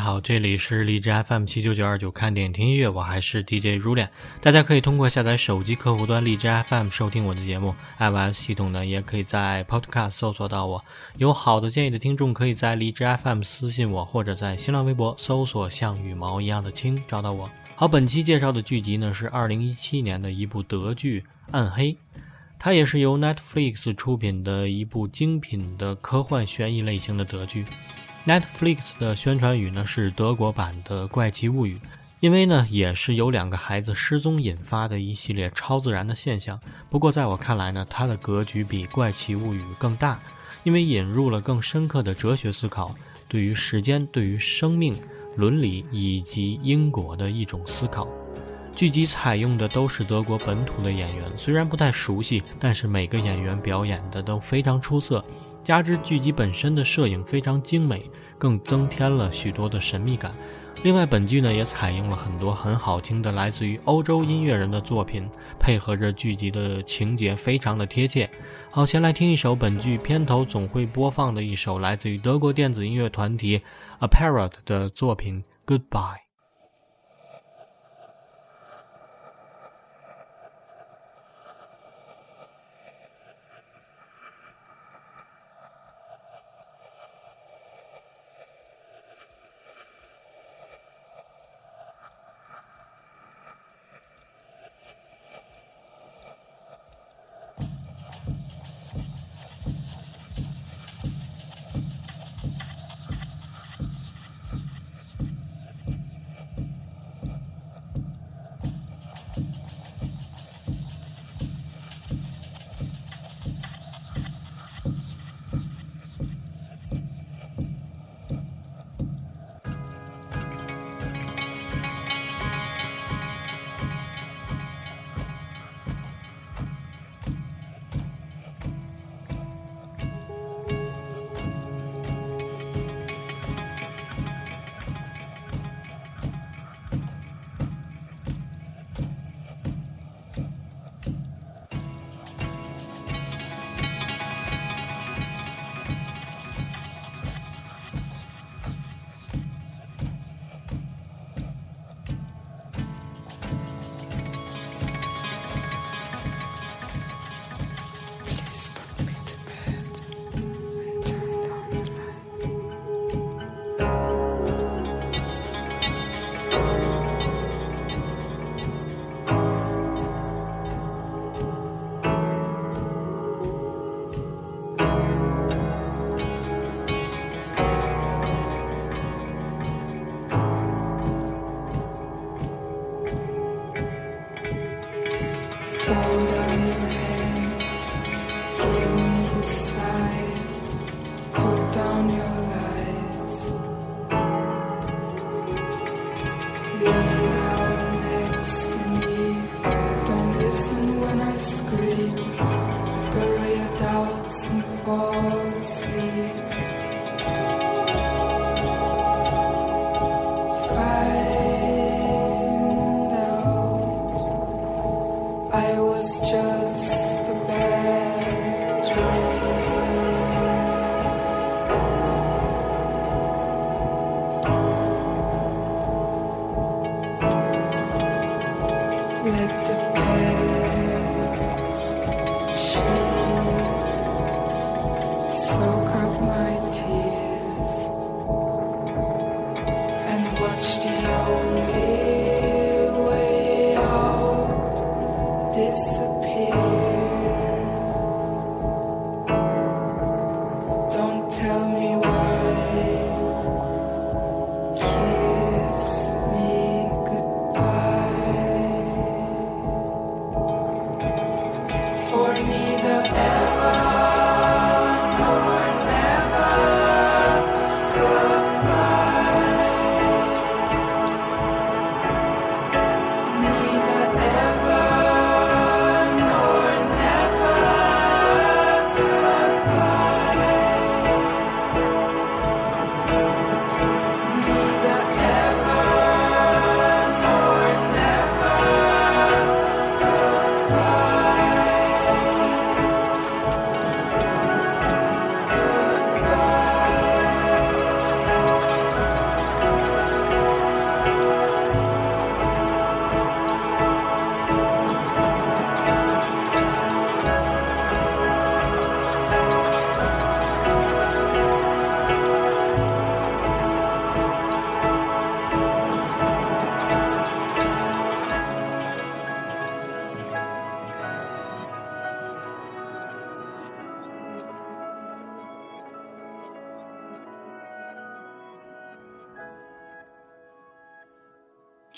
好，这里是荔枝 FM 七九九二九，看电影听音乐，我还是 DJ 如恋。大家可以通过下载手机客户端荔枝 FM 收听我的节目，iOS 系统呢也可以在 Podcast 搜索到我。有好的建议的听众，可以在荔枝 FM 私信我，或者在新浪微博搜索“像羽毛一样的青”找到我。好，本期介绍的剧集呢是二零一七年的一部德剧《暗黑》，它也是由 Netflix 出品的一部精品的科幻悬疑类型的德剧。Netflix 的宣传语呢是德国版的《怪奇物语》，因为呢也是有两个孩子失踪引发的一系列超自然的现象。不过在我看来呢，它的格局比《怪奇物语》更大，因为引入了更深刻的哲学思考，对于时间、对于生命、伦理以及因果的一种思考。剧集采用的都是德国本土的演员，虽然不太熟悉，但是每个演员表演的都非常出色。加之剧集本身的摄影非常精美，更增添了许多的神秘感。另外，本剧呢也采用了很多很好听的来自于欧洲音乐人的作品，配合着剧集的情节，非常的贴切。好，先来听一首本剧片头总会播放的一首来自于德国电子音乐团体 Apparat 的作品《Goodbye》。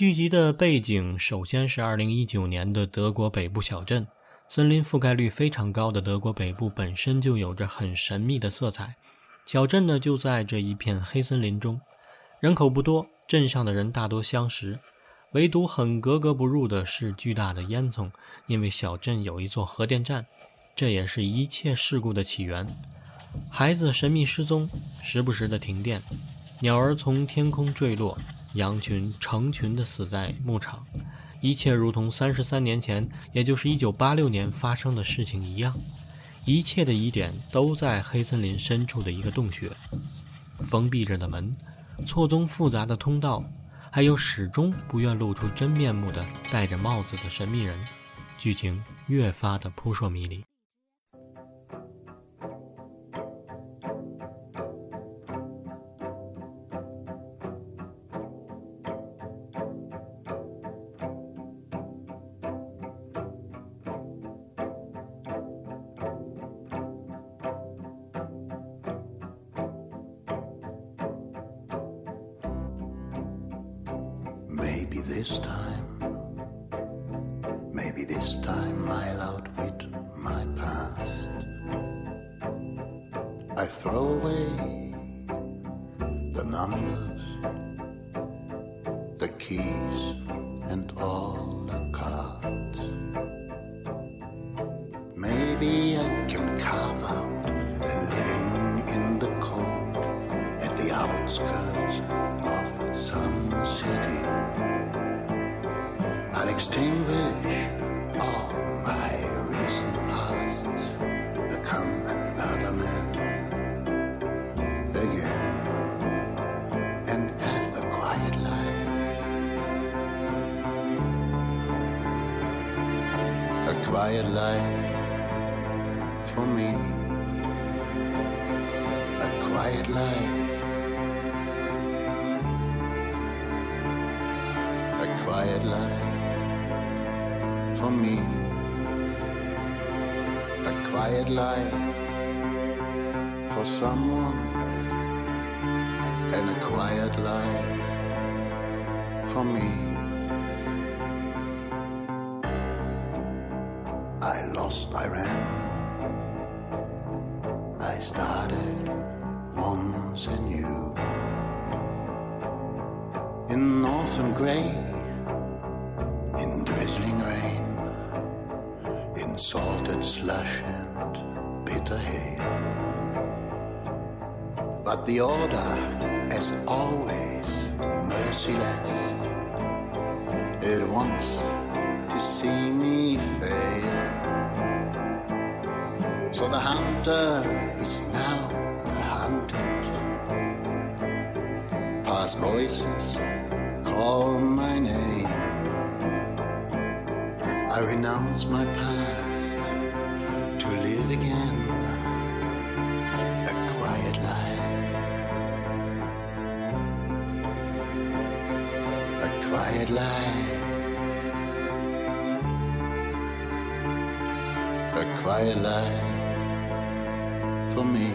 剧集的背景首先是2019年的德国北部小镇，森林覆盖率非常高的德国北部本身就有着很神秘的色彩。小镇呢就在这一片黑森林中，人口不多，镇上的人大多相识，唯独很格格不入的是巨大的烟囱，因为小镇有一座核电站，这也是一切事故的起源。孩子神秘失踪，时不时的停电，鸟儿从天空坠落。羊群成群地死在牧场，一切如同三十三年前，也就是一九八六年发生的事情一样。一切的疑点都在黑森林深处的一个洞穴，封闭着的门，错综复杂的通道，还有始终不愿露出真面目的戴着帽子的神秘人。剧情越发的扑朔迷离。Extinguish all my recent pasts, become another man. Again, and have the quiet life. A quiet life for me, a quiet life. Life for someone, and a quiet life for me. I lost, I ran. I started once anew. In northern grey, in drizzling rain in salted slush and bitter hail. But the order, as always, merciless. It wants to see me fail. So the hunter is now the hunted. Past voices call my name. I renounce my past quiet life. A quiet life for me.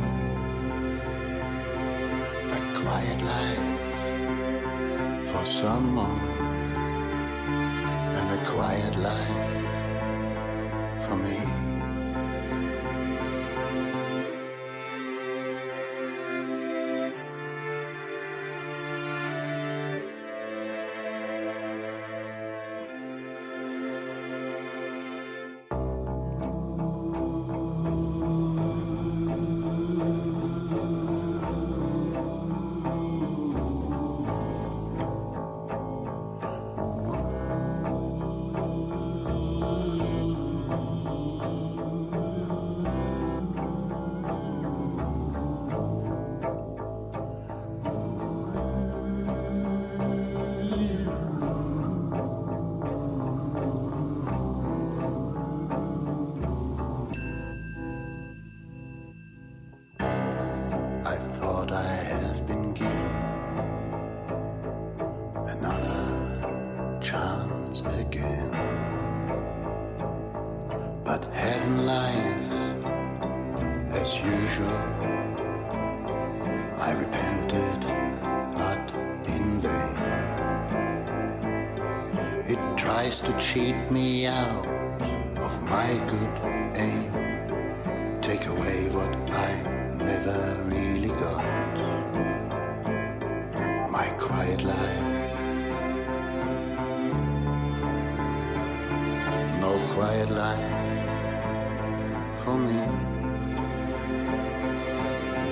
A quiet life for someone. And a quiet life for me. Cheat me out of my good aim. Take away what I never really got. My quiet life. No quiet life for me.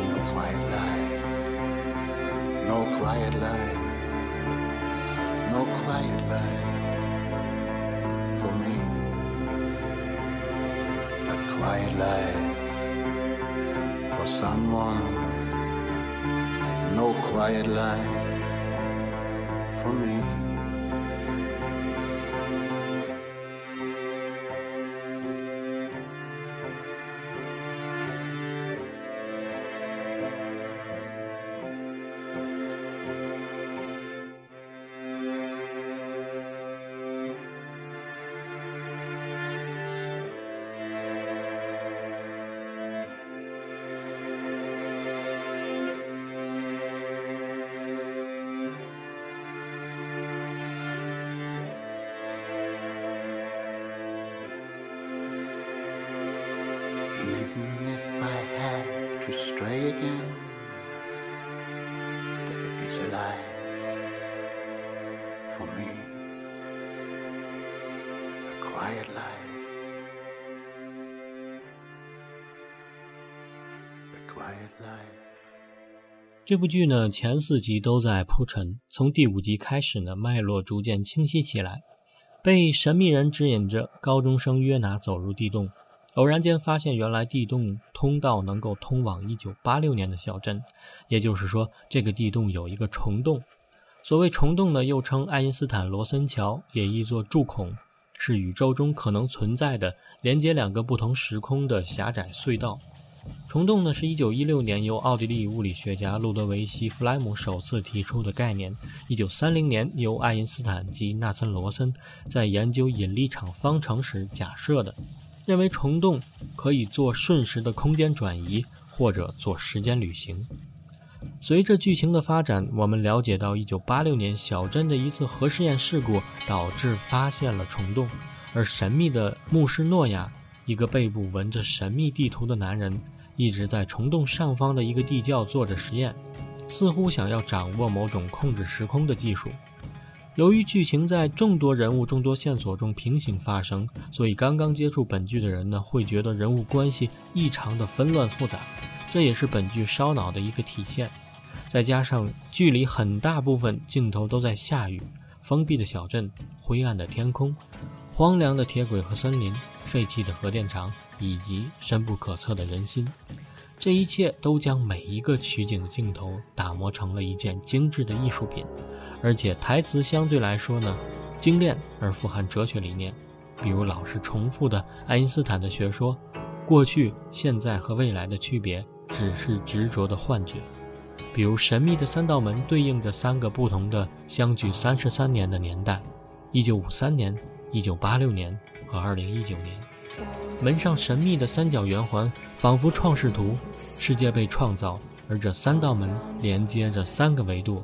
No quiet life. No quiet life. No quiet life for me. A quiet life for someone. No quiet life for me. 这部剧呢，前四集都在铺陈，从第五集开始呢，脉络逐渐清晰起来。被神秘人指引着，高中生约拿走入地洞，偶然间发现原来地洞通道能够通往1986年的小镇，也就是说，这个地洞有一个虫洞。所谓虫洞呢，又称爱因斯坦罗森桥，也译作柱孔，是宇宙中可能存在的连接两个不同时空的狭窄隧道。虫洞呢，是一九一六年由奥地利物理学家路德维希·弗莱姆首次提出的概念。一九三零年，由爱因斯坦及纳森·罗森在研究引力场方程时假设的，认为虫洞可以做瞬时的空间转移，或者做时间旅行。随着剧情的发展，我们了解到，一九八六年小镇的一次核试验事故导致发现了虫洞，而神秘的牧师诺亚，一个背部纹着神秘地图的男人。一直在虫洞上方的一个地窖做着实验，似乎想要掌握某种控制时空的技术。由于剧情在众多人物、众多线索中平行发生，所以刚刚接触本剧的人呢，会觉得人物关系异常的纷乱复杂，这也是本剧烧脑的一个体现。再加上剧里很大部分镜头都在下雨，封闭的小镇、灰暗的天空、荒凉的铁轨和森林、废弃的核电厂。以及深不可测的人心，这一切都将每一个取景的镜头打磨成了一件精致的艺术品，而且台词相对来说呢，精炼而富含哲学理念，比如老是重复的爱因斯坦的学说：过去、现在和未来的区别只是执着的幻觉；比如神秘的三道门对应着三个不同的相距三十三年的年代：一九五三年、一九八六年和二零一九年。门上神秘的三角圆环，仿佛创世图。世界被创造，而这三道门连接着三个维度，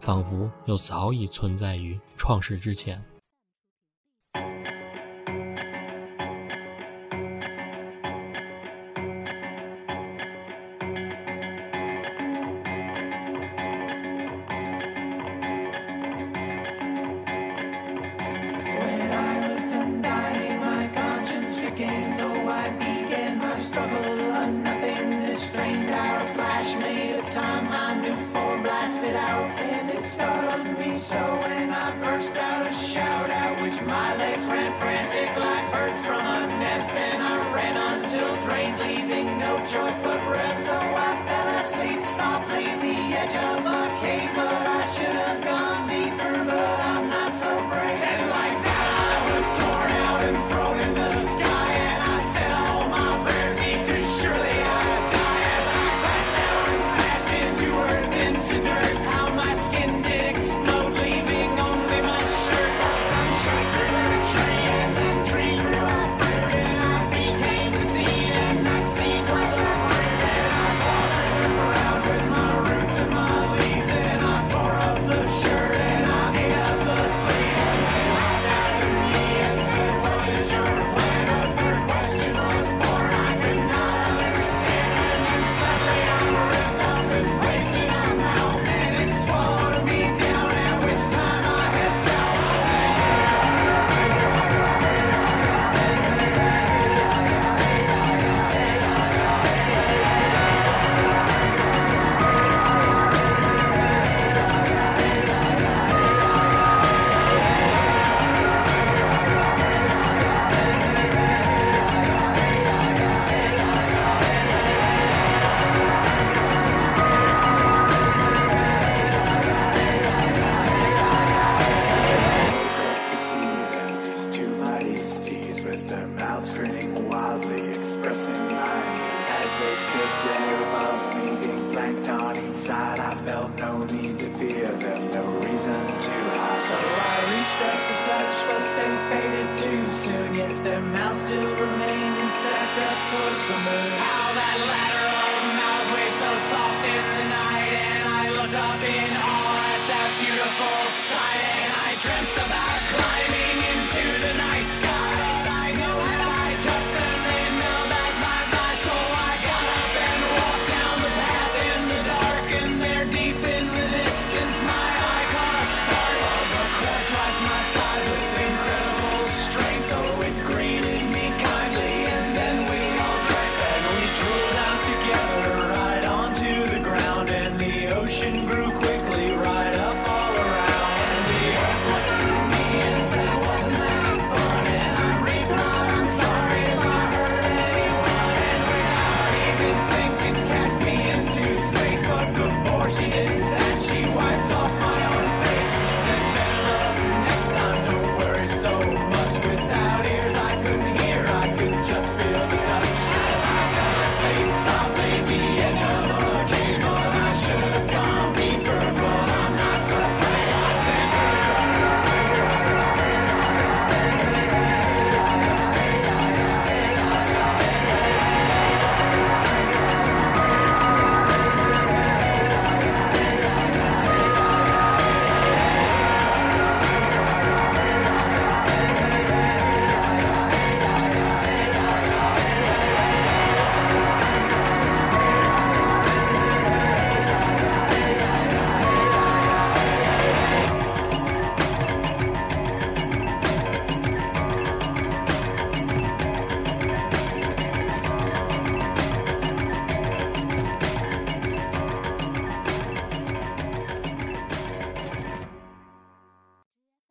仿佛又早已存在于创世之前。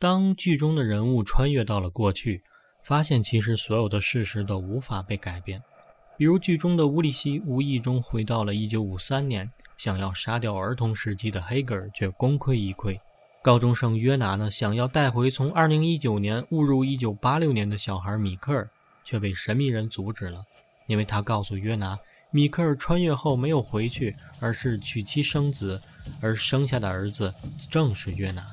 当剧中的人物穿越到了过去，发现其实所有的事实都无法被改变。比如剧中的乌利希无意中回到了1953年，想要杀掉儿童时期的黑格尔却功亏一篑。高中生约拿呢，想要带回从2019年误入1986年的小孩米克尔，却被神秘人阻止了，因为他告诉约拿，米克尔穿越后没有回去，而是娶妻生子，而生下的儿子正是约拿。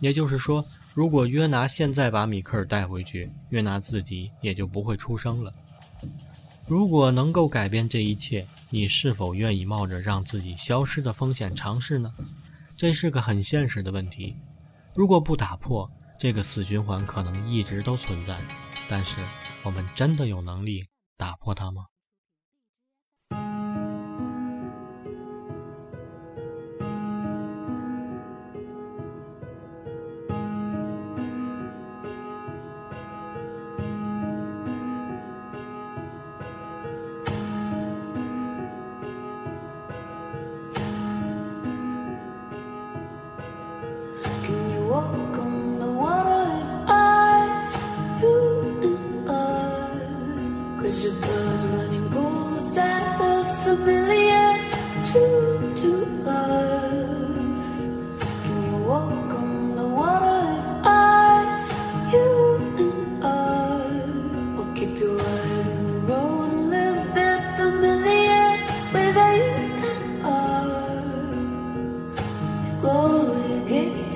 也就是说，如果约拿现在把米克尔带回去，约拿自己也就不会出生了。如果能够改变这一切，你是否愿意冒着让自己消失的风险尝试呢？这是个很现实的问题。如果不打破这个死循环，可能一直都存在。但是，我们真的有能力打破它吗？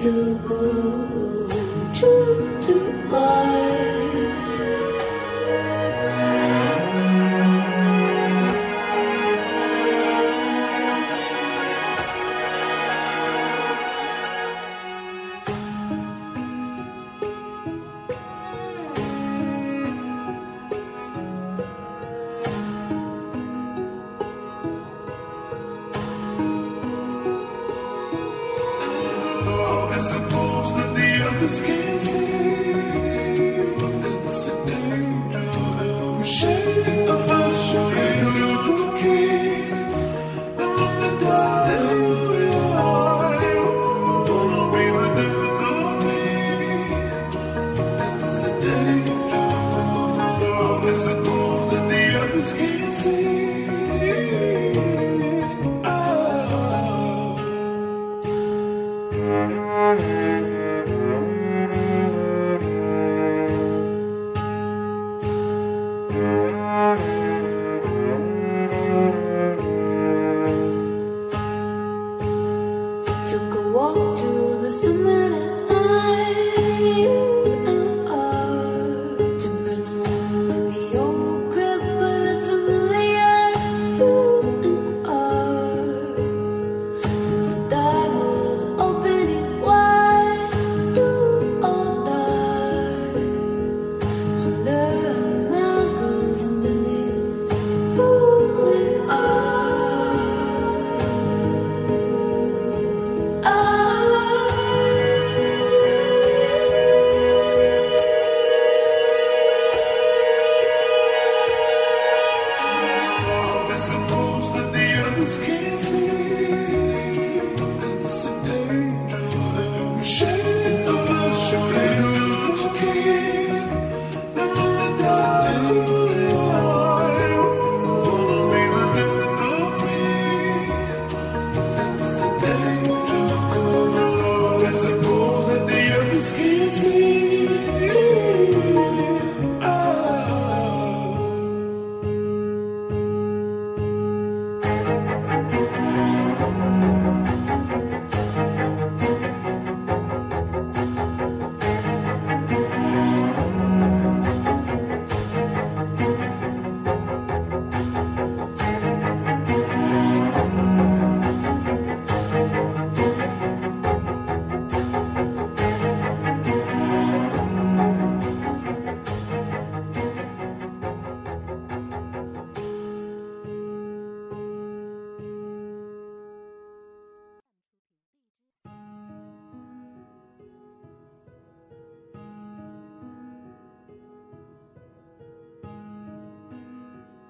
如果我就 it's.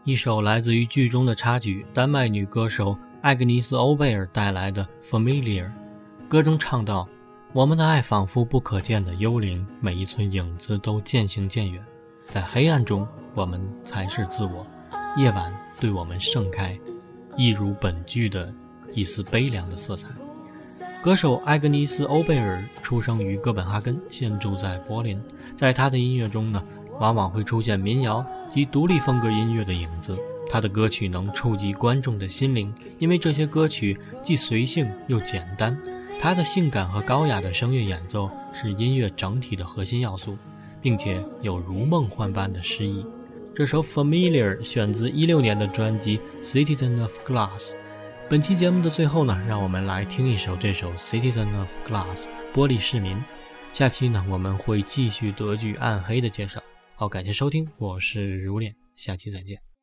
一首来自于剧中的插曲，丹麦女歌手艾格尼斯·欧贝尔带来的《Familiar》。歌中唱道：“我们的爱仿佛不可见的幽灵，每一寸影子都渐行渐远。在黑暗中，我们才是自我。夜晚对我们盛开，一如本剧的一丝悲凉的色彩。”歌手艾格尼斯·欧贝尔出生于哥本哈根，现住在柏林。在他的音乐中呢，往往会出现民谣及独立风格音乐的影子。他的歌曲能触及观众的心灵，因为这些歌曲既随性又简单。他的性感和高雅的声乐演奏是音乐整体的核心要素，并且有如梦幻般的诗意。这首《Familiar》选自一六年的专辑《Citizen of Glass》。本期节目的最后呢，让我们来听一首这首《Citizen of Glass》玻璃市民。下期呢，我们会继续德剧《暗黑》的介绍。好，感谢收听，我是如恋，下期再见。